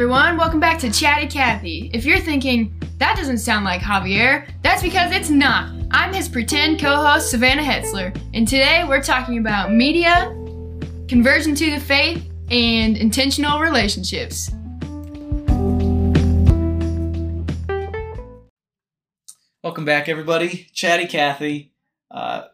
everyone. Welcome back to Chatty Cathy. If you're thinking, that doesn't sound like Javier, that's because it's not. I'm his pretend co host, Savanah Hetzler, and today we're talking about media, conversion to the faith, and intentional relationships. Welcome back, everybody. Chatty Cathy, uh,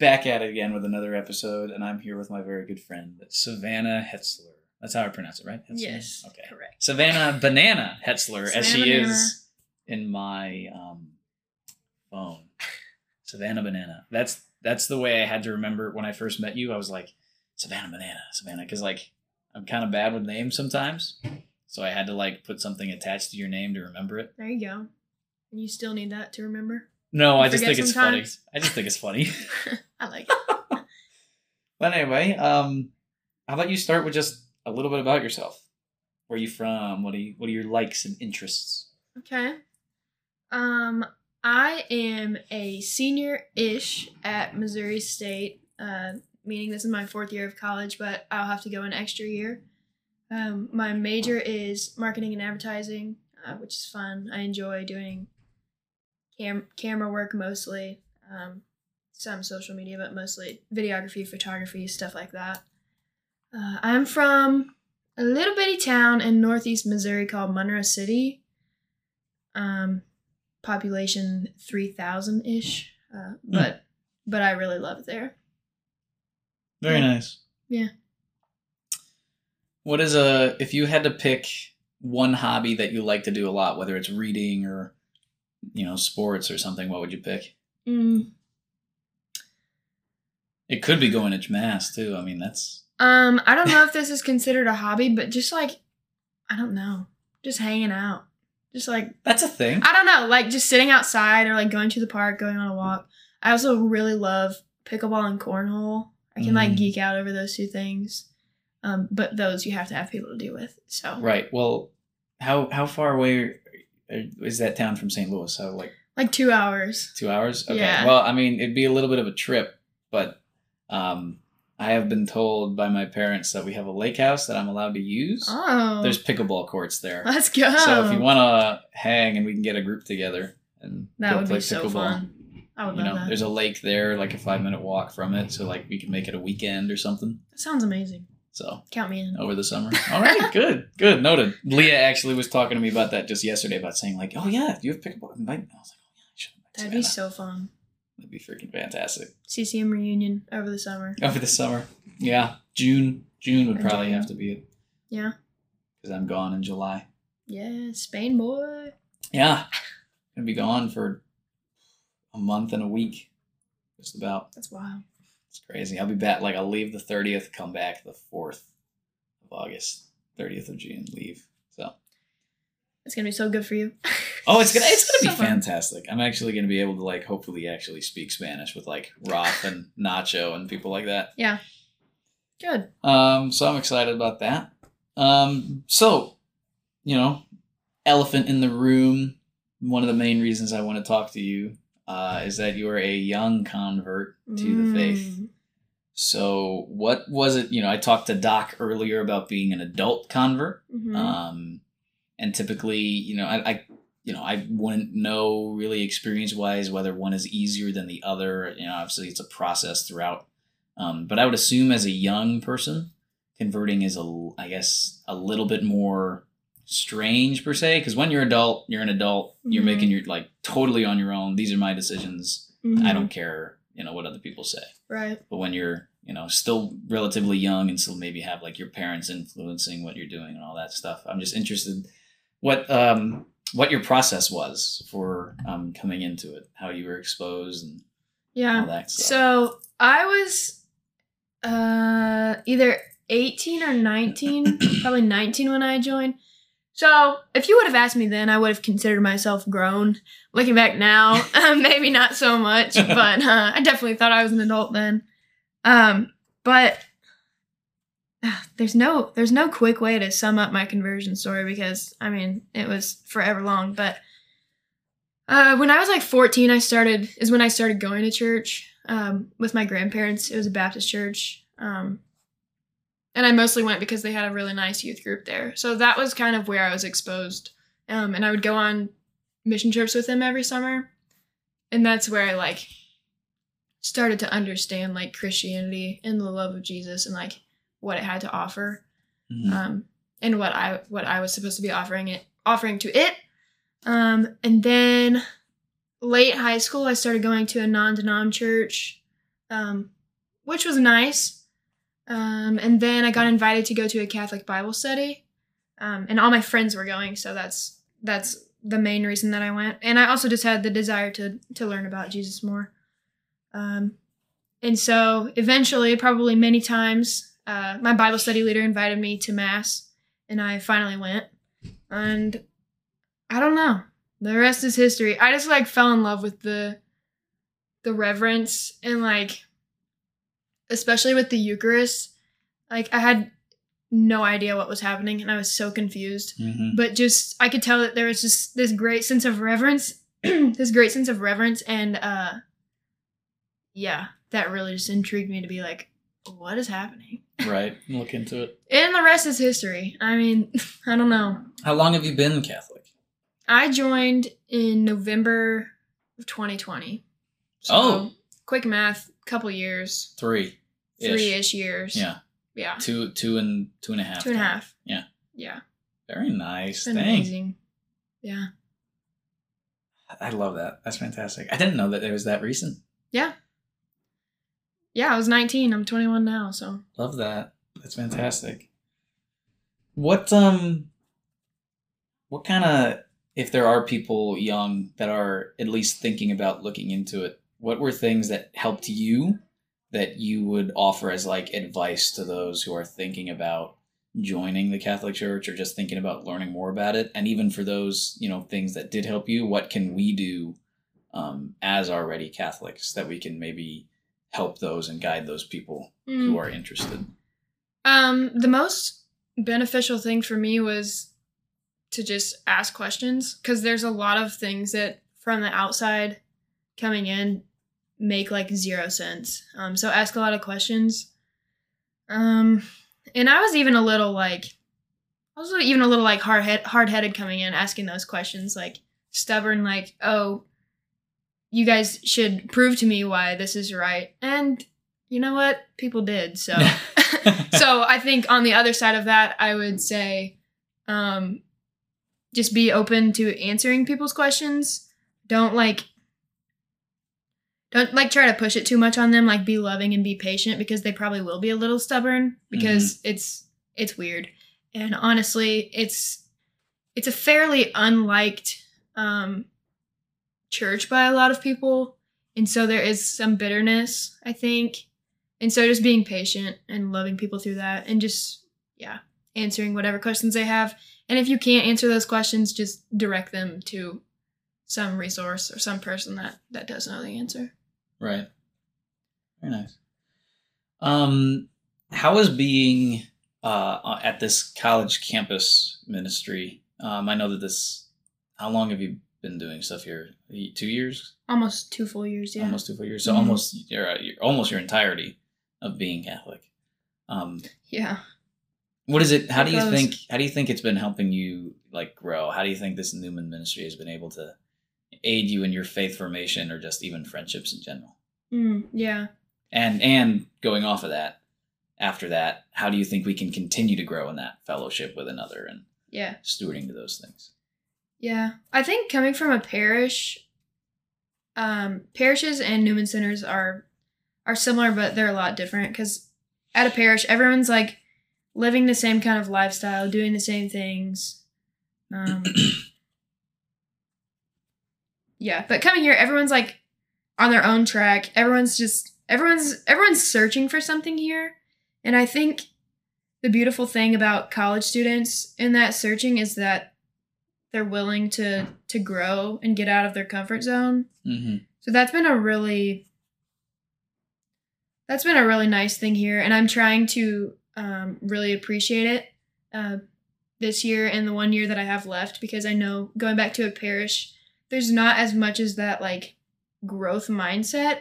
back at it again with another episode, and I'm here with my very good friend Savanah Hetzler. That's how I pronounce it, right? Hetzler? Yes. Okay. Correct. Savanah Banana Hetzler, as she Savanah is in my um, phone. Savanah Banana. That's that's the way I had to remember when I first met you. I was like Savanah Banana, Savanah, because like I'm kind of bad with names sometimes, so I had to like put something attached to your name to remember it. There you go. And you still need that to remember? No, You I just think it's funny. I just think it's funny. I like it. But anyway, um, how about you start with just a little bit about yourself? Where are you from? What are you, what are your likes and interests? Okay. Um, I am a senior ish at Missouri State, uh, meaning this is my fourth year of college, but I'll have to go an extra year. Um, my major is marketing and advertising, uh, which is fun. I enjoy doing cam- camera work mostly, um, some social media, but mostly videography, photography, stuff like that. Uh, I'm from a little bitty town in northeast Missouri called Monroe City um population 3000 ish uh, but but i really love it there Very Yeah. nice. Yeah. What is a if you had to pick one hobby that you like to do a lot, whether it's reading or you know sports or something, what would you pick? mm, It could be going to mass too. I mean, that's um i don't know if this is considered a hobby but just like i don't know just hanging out just like that's a thing. i don't know like just sitting outside or like going to the park going on a walk i also really love pickleball and cornhole i can like Mm. geek out over those two things um but those you have to have people to do with so Right. Well, how how far away is that town from St. Louis? So like like two hours Two hours? Okay. Yeah. Well, I mean, it'd be a little bit of a trip, but um, I have been told by my parents that we have a lake house that I'm allowed to use. oh There's pickleball courts there. let's go So if you want to hang and we can get a group together and That go would play be so pickleball. fun. I would You love know, that. there's a lake there, like a five minute walk from it, so like we can make it a weekend or something. That sounds amazing. So Count me in. over the summer. All right, good, good, noted. Leah actually was talking to me about that just yesterday about saying like, oh yeah, you have pickleball. Invite. I was like, oh yeah, I should. That'd be so fun. That'd be freaking fantastic. CCM reunion over the summer. over the summer. Yeah, June. June would probably June. have to be it Yeah. because I'm gone in July. Yeah, Spain boy. Yeah, gonna be gone for a month and a week, just about. That's wild. It's crazy. I'll be back. Like I'll leave the thirtieth, come back the fourth of August, thirtieth of June, leave. It's gonna be so good for you. oh, it's gonna it's gonna So be fun. fantastic. I'm actually gonna be able to like hopefully actually speak Spanish with like Roth and Nacho and people like that. Yeah. Good. Um, so I'm excited about that. Um, so, you know, elephant in the room. One of the main reasons I want to talk to you uh, is that you are a young convert to the faith. Mm. So, what was it? You know, I talked to Doc earlier about being an adult convert. Mhm. Um, and typically, you know, I, I, you know, I wouldn't know really experience wise whether one is easier than the other. You know, obviously it's a process throughout. Um, but I would assume as a young person, converting is a, I guess, a little bit more strange per se. Because when you're adult, you're an adult. You're Mhm. making your like totally on your own. These are my decisions. I Mhm. don't care, you know, what other people say Right. but when you're you know still relatively young and still maybe have like your parents influencing what you're doing and all that stuff i'm just interested what um what your process was for um coming into it how you were exposed and Yeah. all that stuff So I was uh either 18 or 19, probably 19 when I joined. So if you would have asked me then, I would have considered myself grown. Looking back now, maybe not so much, but uh, I definitely thought I was an adult then. Um, but there's no there's no quick way to sum up my conversion story because I mean it was forever long. But uh, when I was like 14, I started is when I started going to church um, with my grandparents. It was a Baptist church. Um, and I mostly went because they had a really nice youth group there. So that was kind of where I was exposed. Um, and I would go on mission trips with them every summer, and that's where I like started to understand like Christianity and the love of Jesus and like what it had to offer, Mhm. um, and what I what I was supposed to be offering it offering to it. Um, and then late high school, I started going to a non-denom church, um, which was nice. Um, and then I got invited to go to a Catholic Bible study, um, and all my friends were going, so that's that's the main reason that I went. And I also just had the desire to to learn about Jesus more. Um, and so eventually, probably many times, uh, my Bible study leader invited me to mass, and I finally went. And I don't know. The rest is history. I just like fell in love with the the reverence and like especially with the Eucharist. Like I had no idea what was happening and I was so confused. Mhm. But just I could tell that there was just this great sense of reverence, this great sense of reverence and uh yeah, that really just intrigued me to be like what is happening? Right. And look into it. And the rest is history. I mean, I don't know. How long have you been Catholic? I joined in November of 2020. Oh. quick math, couple years, Three. three ish years. Yeah. yeah, Two two and two and a half. two and a half. Yeah. yeah, Very nice. Thanks. amazing. Yeah, I love that. That's fantastic. I didn't know that it was that recent. yeah, yeah. I was 19. I'm 21 now. So Love that. That's fantastic. What um what kind of if there are people young that are at least thinking about looking into it, what were things that helped you that you would offer as like advice to those who are thinking about joining the Catholic Church or just thinking about learning more about it? And even for those, you know, things that did help you, what can we do um, as already Catholics that we can maybe help those and guide those people who Mm. are interested? Um, the most beneficial thing for me was to just ask questions because there's a lot of things that from the outside coming in make like zero sense. Um, so ask a lot of questions. Um, and I was even a little like, I was even a little like hard head hard headed coming in asking those questions, like stubborn, like oh, you guys should prove to me why this is right. And you know what? People did so. so I think on the other side of that, I would say, um, just be open to answering people's questions. Don't like, don't like try to push it too much on them. Like be loving and be patient because they probably will be a little stubborn because it's it's weird. And honestly, it's it's a fairly unliked um, church by a lot of people, and so there is some bitterness. I think and so just being patient and loving people through that and just, yeah, answering whatever questions they have. And if you can't answer those questions, just direct them to some resource or some person that, that does know the answer. Right. Very nice. Um, how is being uh, at this college campus ministry? Um, I know that this. How long have you been doing stuff here? Two years, Almost two full years, yeah. almost two full years. So Mhm. almost your, your almost your entirety of being Catholic. Um, Yeah. what is it? How do you Close. think? How do you think it's been helping you like grow? How do you think this Newman ministry has been able to aid you in your faith formation or just even friendships in general? Mm, yeah. and and going off of that after that how do you think we can continue to grow in that fellowship with another and Yeah. stewarding to those things Yeah. I think coming from a parish, um, parishes and Newman centers are are similar, but they're a lot different because at a parish, everyone's like living the same kind of lifestyle, doing the same things. Um, yeah, but coming here, everyone's like on their own track. Everyone's just everyone's everyone's searching for something here, and I think the beautiful thing about college students in that searching is that they're willing to to grow and get out of their comfort zone. mm-hmm. So that's been a really that's been a really nice thing here, and I'm trying to um, really appreciate it uh, this year and the one year that I have left because I know going back to a parish, there's not as much as that like growth mindset.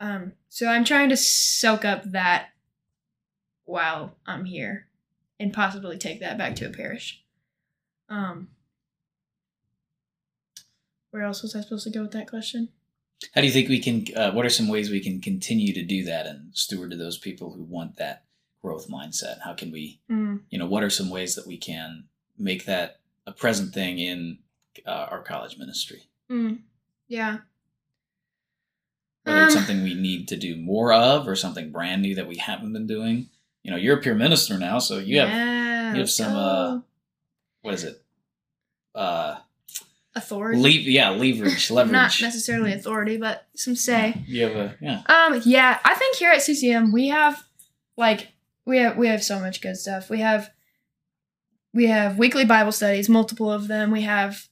Um, so I'm trying to soak up that while I'm here and possibly take that back to a parish. Um where else was I supposed to go with that question? How do you think we can? Uh, what are some ways we can continue to do that and steward to those people who want that growth mindset? How can we, Mm, you know, what are some ways that we can make that a present thing in uh, our college ministry? mm, yeah. Whether it's Um, something we need to do more of or something brand new that we haven't been doing. You know, you're a peer minister now, so you have yeah, you have some, uh, what is it? Uh, authority. leave, yeah, leverage, leverage. Not necessarily authority, but some say. You have a yeah. Um, yeah, I think here at CCM we have like we have we have so much good stuff. We have we have weekly Bible studies, multiple of them. We have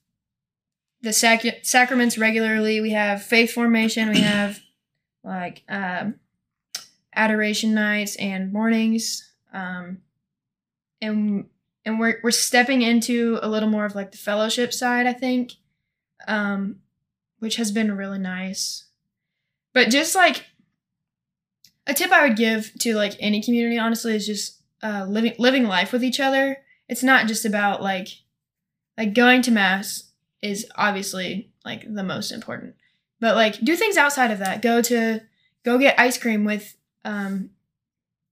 the sac- sacraments regularly. We have faith formation. We have like um, adoration nights and mornings. Um, and and we're we're stepping into a little more of like the fellowship side, I think, um, which has been really nice. But just like a tip I would give to like any community, honestly, is just uh, living living life with each other. It's not just about like like going to mass is obviously like the most important, but like do things outside of that. Go to go get ice cream with um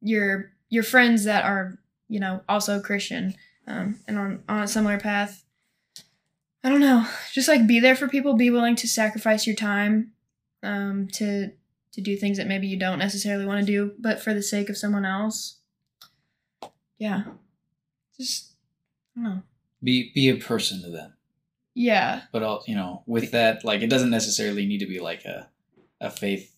your your friends that are you know also Christian um, and on on a similar path. I don't know, just like be there for people. Be willing to sacrifice your time um, to to do things that maybe you don't necessarily want to do, but for the sake of someone else. Yeah, just I don't know. Be be a person to them. Yeah, but all you know with that like it doesn't necessarily need to be like a a faith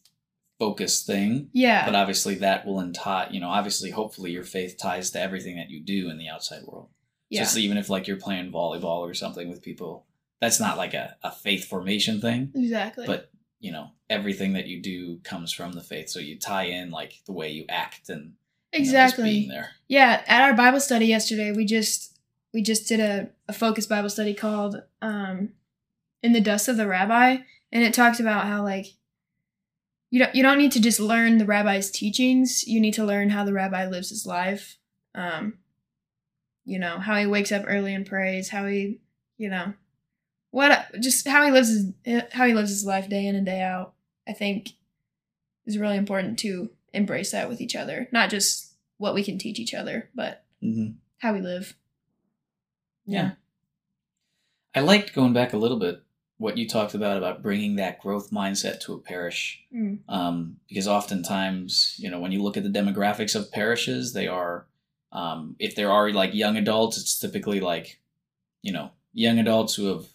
focused thing yeah, but obviously that will untie you know obviously hopefully your faith ties to everything that you do in the outside world yeah, just even if like you're playing volleyball or something with people that's not like a, a faith formation thing exactly. but you know everything that you do comes from the faith so you tie in like the way you act and you know, just exactly. being there Yeah, at our Bible study yesterday, we just we just did a, a focus Bible study called um In the Dust of the Rabbi. And it talked about how like you don't you don't need to just learn the rabbi's teachings, you need to learn how the rabbi lives his life. Um you know, how he wakes up early and prays, how he you know what just how he lives his how he lives his life day in and day out. I think is really important to embrace that with each other. Not just what we can teach each other, but mm-hmm. how we live. Yeah. I liked going back a little bit what you talked about about bringing that growth mindset to a parish, Mm. um, because oftentimes, you know, when you look at the demographics of parishes, they are, um, if there are like young adults, it's typically like, you know, young adults who have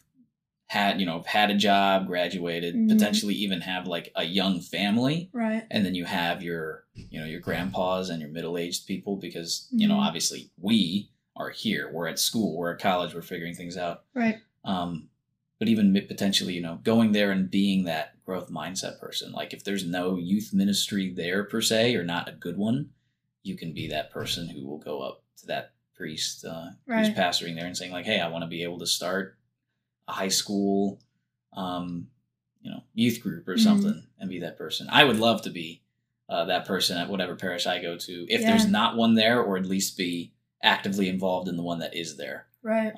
had, you know, have had a job, graduated, Mhm. potentially even have like a young family, Right. and then you have your, you know, your grandpas and your middle aged people, because you know, Mhm. obviously we are here, we're at school, we're at college, we're figuring things out Right. um, but even potentially you know going there and being that growth mindset person. Like if there's no youth ministry there per se or not a good one you can be that person who will go up to that priest uh, who's pastoring there and saying like hey i want to be able to start a high school um, you know youth group or Mhm. something and be that person. I would love to be uh, that person at whatever parish i go to if there's not one there or at least be actively involved in the one that is there. Right.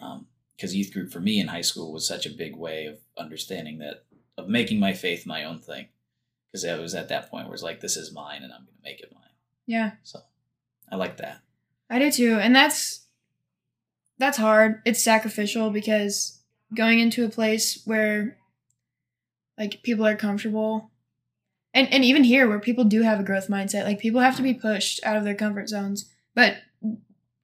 Because youth group for me in high school was such a big way of understanding that of making my faith my own thing because it was at that point where it's like this is mine and i'm going to make it mine Yeah. so i like that I do too. And that's that's hard. It's sacrificial because going into a place where like people are comfortable and and even here where people do have a growth mindset, like people have to be pushed out of their comfort zones. But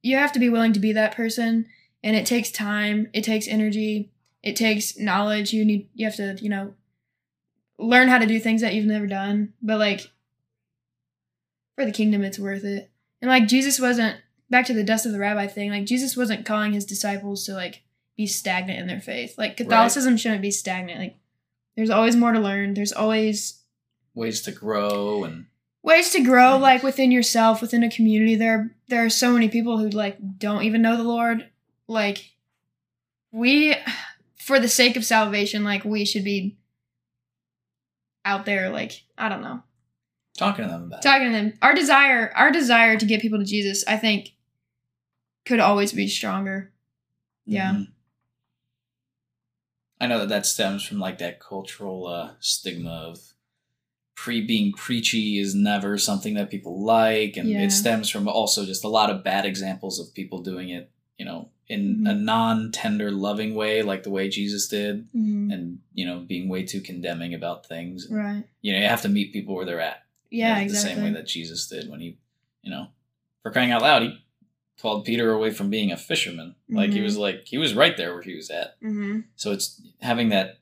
you have to be willing to be that person and it takes time, it takes energy, it takes knowledge. You need you have to, you know, learn how to do things that you've never done. But like for the kingdom it's worth it. And like Jesus wasn't back to the dust of the rabbi thing, like Jesus wasn't calling his disciples to like be stagnant in their faith. Like Catholicism shouldn't be stagnant. Like there's always more to learn. There's always ways to grow and ways to grow Right. like within yourself, within a community. There there are so many people who like don't even know the Lord. Like we for the sake of salvation, like we should be out there like I don't know. talking to them about it. talking to them. Our desire, our desire to get people to Jesus, I think, could always be stronger. Yeah. Mhm. I know that that stems from like that cultural uh, stigma of pre being preachy is never something that people like, and Yeah. it stems from also just a lot of bad examples of people doing it, you know, in Mhm. a non-tender, loving way, like the way Jesus did, Mhm. and you know, being way too condemning about things. Right. You know, you have to meet people where they're at. Yeah. the exactly. same way that Jesus did when he, you know, for crying out loud, he called Peter away from being a fisherman. Like he Mhm. was like he was right there where he was at. hmm So it's having that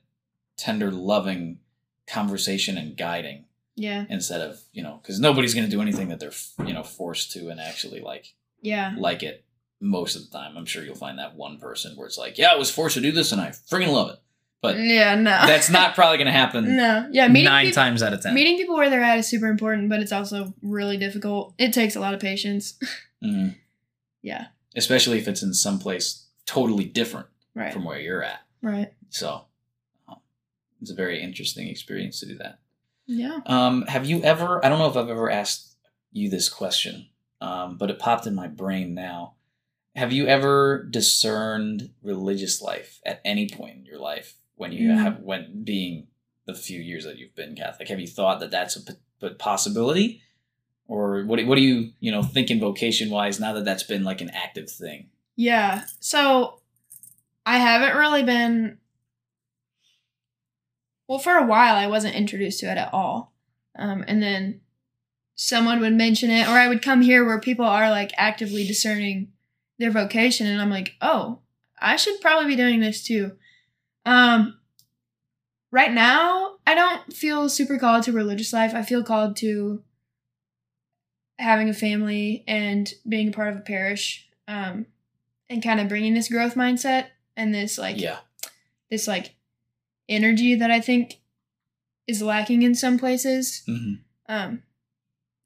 tender, loving conversation and guiding Yeah. instead of you know because nobody's going to do anything that they're you know forced to and actually like Yeah. like it most of the time. I'm sure you'll find that one person where it's like, yeah, I was forced to do this and I freaking love it. But yeah. No. that's not probably going to happen no. Yeah. Meeting nine peop- times out of ten. Meeting people where they're at is super important, but it's also really difficult. It takes a lot of patience. Mhm. yeah. Especially if it's in some place totally different Right. from where you're at. right. So um, it's a very interesting experience to do that. Yeah. Um, have you ever? I don't know if I've ever asked you this question, um, but it popped in my brain now. Have you ever discerned religious life at any point in your life when you Mm. have when being the few years that you've been Catholic? Have you thought that that's a possibility, or what? do- What do you you know thinking vocation wise now that that's been like an active thing? Yeah. So I haven't really been well for a while I wasn't introduced to it at all. Um, and then someone would mention it or I would come here where people are like actively discerning their vocation and I'm like, "Oh, I should probably be doing this too." Um right now, I don't feel super called to religious life. I feel called to having a family and being a part of a parish. Um and kind of bringing this growth mindset and this like yeah, this like energy that I think is lacking in some places. hmm Um,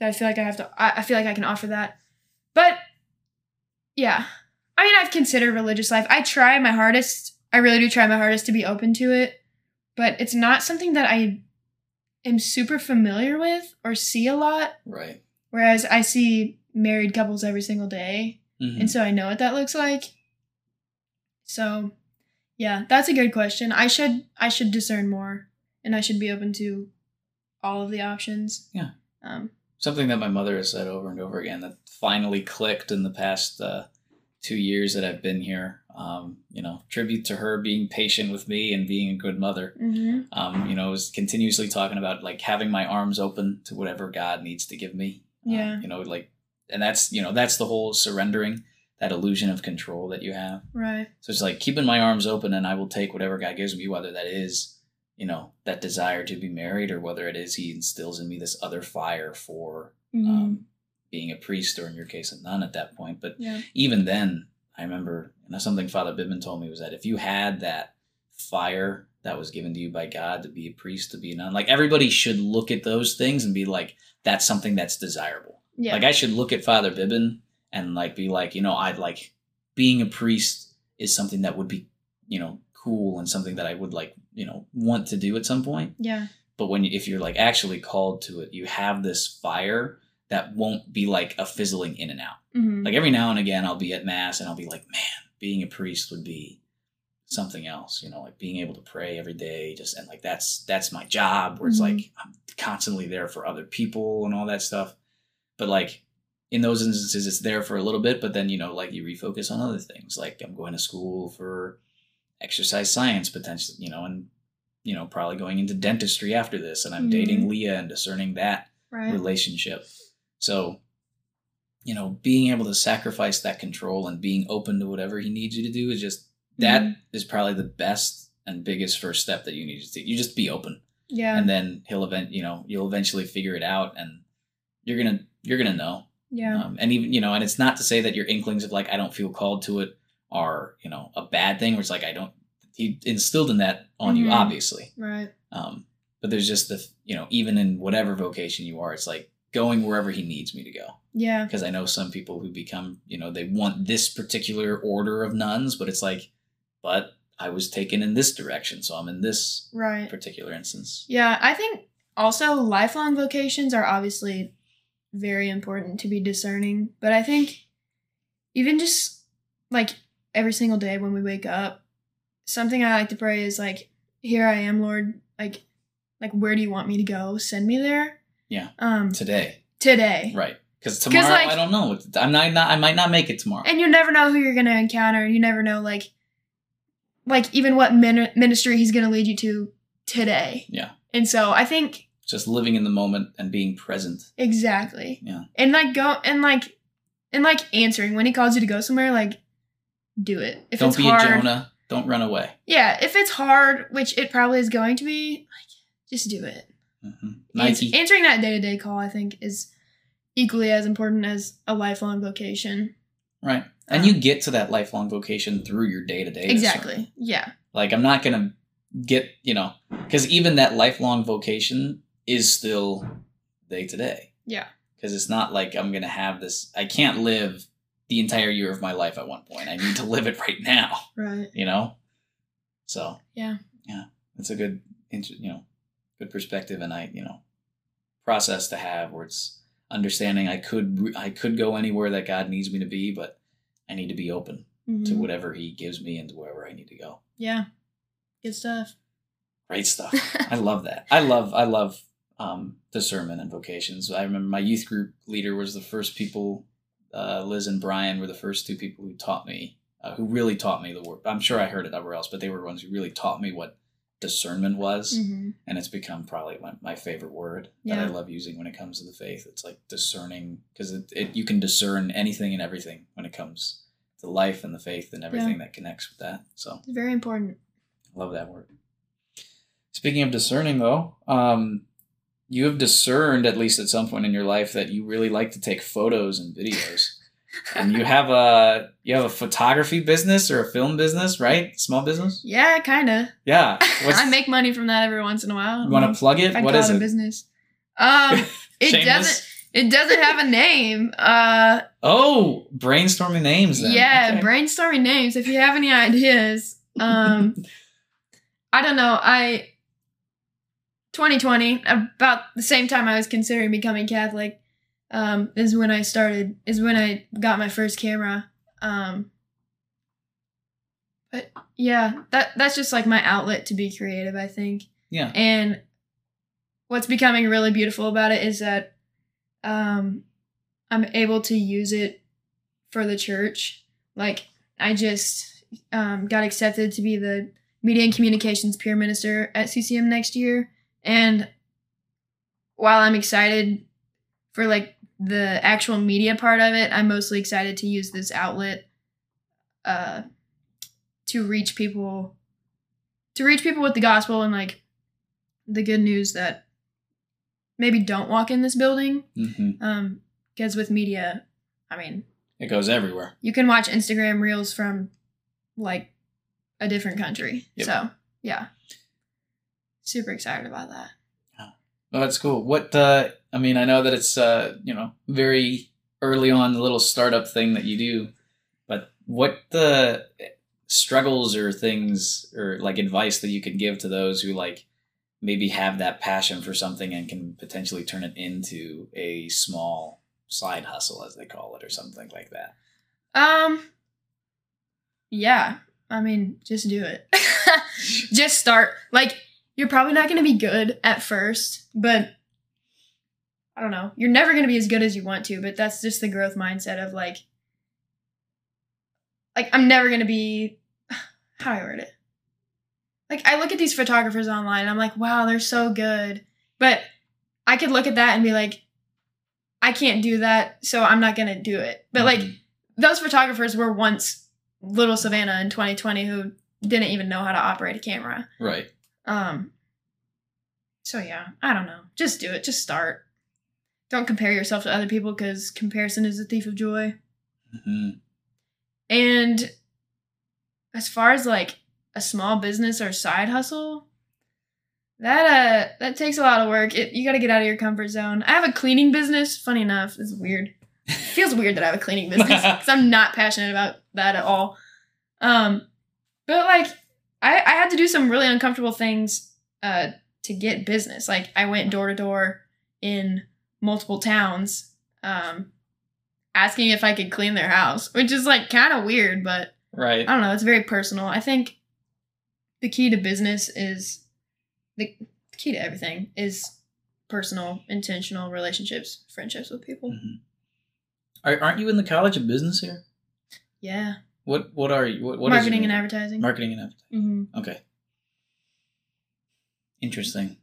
that I feel like I have to. I, I feel like I can offer that, but yeah, I mean I've considered religious life. I try my hardest. I really do try my hardest to be open to it, but it's not something that I am super familiar with or see a lot. right. Whereas I see married couples every single day, Mhm. and so I know what that looks like. So, yeah, that's a good question. I should I should discern more, and I should be open to all of the options. Yeah. Um. Something that my mother has said over and over again that finally clicked in the past uh, two years that I've been here. Um, you know, tribute to her being patient with me and being a good mother. mhm. Um, you know, is continuously talking about like having my arms open to whatever God needs to give me. Um, Yeah. you know, like, and that's you know that's the whole surrendering, that illusion of control that you have. Right. So it's like keeping my arms open and I will take whatever God gives me, whether that is, you know, that desire to be married or whether it is He instills in me this other fire for Mhm. um, being a priest or in your case a nun at that point. But yeah. even then, I remember something Father Bibman told me was that if you had that fire that was given to you by God to be a priest, to be a nun, like everybody should look at those things and be like, that's something that's desirable. Yeah. Like I should look at Father Bibben and like be like, you know, I'd like being a priest is something that would be, you know, cool and something that I would like, you know, want to do at some point. yeah. But when you, if you're like actually called to it, you have this fire that won't be like a fizzling in and out. hmm Like every now and again, I'll be at mass and I'll be like, man, being a priest would be something else. You know, like being able to pray every day, just and like that's that's my job. Where it's Mhm. like I'm constantly there for other people and all that stuff. But like in those instances, it's there for a little bit, but then you know, like you refocus on other things. Like I'm going to school for exercise science potentially, you know, and you know probably going into dentistry after this, and I'm Mhm. dating Leah and discerning that right. relationship. So, you know, being able to sacrifice that control and being open to whatever he needs you to do is just that is Mhm. probably the best and biggest first step that you need to take. You just be open, Yeah. and then he'll event. You know, you'll eventually figure it out, and you're gonna you're gonna know. yeah. Um, and even you know, and it's not to say that your inklings of like I don't feel called to it are you know a bad thing. Where it's like I don't. He instilled in that on you, Mhm. obviously. right. Um, but there's just the you know even in whatever vocation you are, it's like going wherever he needs me to go. Yeah. Because I know some people who become you know they want this particular order of nuns, but it's like, but I was taken in this direction, so I'm in this Right. particular instance. Yeah, I think also lifelong vocations are obviously very important to be discerning, but I think even just like every single day when we wake up, something I like to pray is like, "Here I am, Lord. Like, like where do you want me to go? Send me there." Yeah. Um. Today. Today. Right. Because tomorrow like- I don't know. I'm not, not. I might not make it tomorrow. And you never know who you're gonna encounter. You never know like, like even what min- ministry he's gonna lead you to today. Yeah. And so I think Just living in the moment and being present. exactly. Yeah. And like go and like and like answering when he calls you to go somewhere, like do it. If don't it's be hard, a Jonah. Don't run away. yeah. If it's hard, which it probably is going to be, like just do it. hmm Ans- Nike. answering that day to day call, I think, is equally as important as a lifelong vocation. Right. And Um, you get to that lifelong vocation through your day to day. Exactly. Yeah. Like I'm not gonna get you know because even that lifelong vocation is still day to day. Yeah. Because it's not like I'm gonna have this. I can't live the entire year of my life at one point. I need to live it right now. Right. You know. So Yeah. yeah, it's a good you know good perspective and I you know process to have where it's understanding I could I could go anywhere that God needs me to be, but I need to be open to Mhm. whatever He gives me and to wherever I need to go. Yeah. Good stuff. Great stuff. I love that. I love I love um, discernment and vocations. I remember my youth group leader was the first people. Uh, Liz and Brian were the first two people who taught me, uh, who really taught me the word. I'm sure I heard it everywhere else, but they were the ones who really taught me what discernment was, hmm and it's become probably my, my favorite word that I love using when it comes to the faith. It's like discerning because it, it you can discern anything and everything when it comes to life and the faith and everything that connects with that. So It's very important. Love that word. Speaking of discerning, though, um, you have discerned at least at some point in your life that you really like to take photos and videos, and you have a you have a photography business or a film business, right? Small business. Yeah, kind of. Yeah. I make money from that every once in a while. You want to plug it? I What call it a it? business. Um, it doesn't. It doesn't have a name. Uh, Oh, brainstorming names. Then. yeah, Okay. brainstorming names. If you have any ideas, um, I don't know. I 2020, about the same time I was considering becoming Catholic, um, is when I started. Is when I got my first camera. Um, but yeah, that that's just like my outlet to be creative. I think. yeah. And what's becoming really beautiful about it is that um, I'm able to use it for the church. Like, I just um, got accepted to be the media and communications peer minister at CCM next year. And while I'm excited for like the actual media part of it, I'm mostly excited to use this outlet uh, to reach people to reach people with the gospel and like the good news that maybe don't walk in this building hmm um because with media i mean It goes everywhere. you can watch instagram reels from like a different country Yep. so yeah super excited about that Oh, that's cool. What uh I mean, I know that it's uh, you know, very early on the little startup thing that you do, but what the struggles or things or like advice that you could give to those who like maybe have that passion for something and can potentially turn it into a small side hustle as they call it or something like that. um yeah i mean just do it just start like you're probably not going to be good at first but i don't know. You're never going to be as good as you want to but that's just the growth mindset of like like i'm never going to be how do i word it? Like i look at these photographers online and i'm like wow they're so good. But i could look at that and be like i can't do that so i'm not going to do it. But like Mhm. those photographers were once little savanah in 2020 who didn't even know how to operate a camera. Right. Um so yeah i don't know. Just do it. Just start. Don't compare yourself to other people because comparison is a thief of joy. Hmm and as far as like a small business or side hustle that uh that takes a lot of work. It, you got to get out of your comfort zone. I have a cleaning business. Funny enough it's weird. It feels weird that i have a cleaning business because i'm not passionate about that at all. Um but like i i had to do some really uncomfortable things uh to get business. Like I went door to door in multiple towns, um, asking if I could clean their house, which is like kind of weird, but Right. I don't know. It's very personal. I think the key to business is the key to everything is personal, intentional relationships, friendships with people. Mhm. Aren't you in the College of Business here? Yeah, What What are you? What, what is marketing and advertising. Marketing and advertising. hmm Okay. Interesting.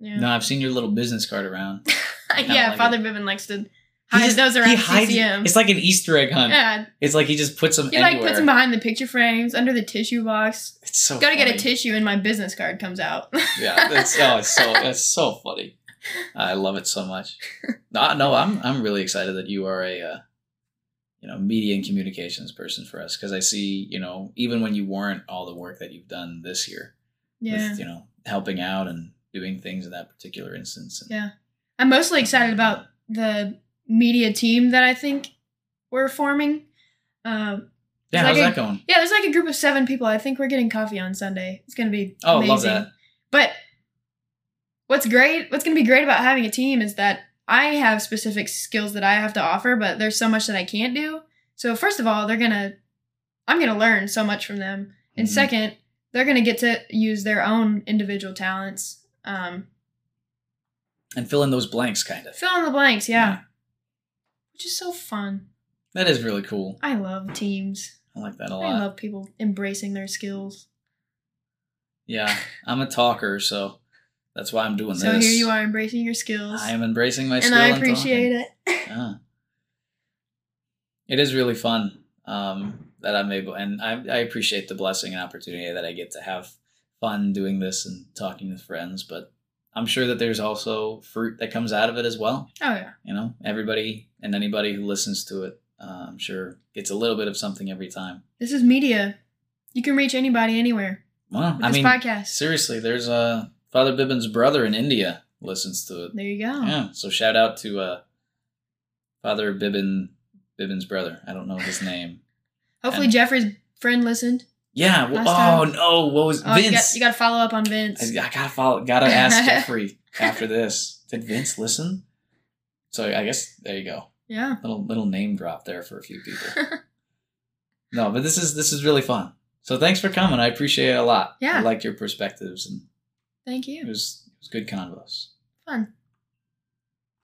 Yeah, No, I've seen your little business card around. yeah. like Father Bibbin likes to hide just- those he around hides- CCM. It's like an Easter egg hunt. yeah, It's like he just puts them he like puts them behind the picture frames, under the tissue box. it's so Got to get a tissue, and my business card comes out. yeah, that's oh, it's so it's so funny. I love it so much. No, no, I'm I'm really excited that you are a uh, you know media and communications person for us because I see you know even when you weren't all the work that you've done this year yeah. with you know helping out and doing things in that particular instance. And, Yeah. I'm mostly excited about the media team that I think we're forming. Um, yeah. How's like that a- going? yeah, there's like a group of seven people. I think we're getting coffee on Sunday. It's gonna be Oh, amazing. love that. But what's great, what's gonna be great about having a team is that I have specific skills that I have to offer, but there's so much that I can't do. So first of all, they're gonna, I'm gonna learn so much from them, and Mhm. second, they're gonna get to use their own individual talents. Um, And fill in those blanks, kind of. fill in the blanks, yeah. Which is so fun. That is really cool. I love teams. I like that a lot. I love people embracing their skills. yeah, I'm a talker, so that's why I'm doing So this. So here you are embracing your skills. I am embracing my skills. and skill I appreciate it. Yeah. It is really fun um, that I'm able, and I, I appreciate the blessing and opportunity that I get to have fun doing this and talking with friends. But I'm sure that there's also fruit that comes out of it as well. Oh yeah. You know, everybody and anybody who listens to it, uh, I'm sure gets a little bit of something every time. This is media. You can reach anybody anywhere Well, I this mean, podcast. seriously, there's uh, Father Bibbin's brother in India listens to it. There you go. Yeah, so shout out to uh, Father Bibbin, Bibbin's brother. I don't know his name. Hopefully And- Jeffrey's friend listened. Yeah. Well, oh time. no! What was Oh, you got, Vince? you got to follow up on Vince. I, I gotta follow. Gotta ask Jeffrey after this. Did Vince listen? So I guess there you go. yeah. Little little name drop there for a few people. no, but this is this is really fun. So thanks for coming. I appreciate it a lot. Yeah. I liked your perspectives and Thank you. it was it was good convos. Fun.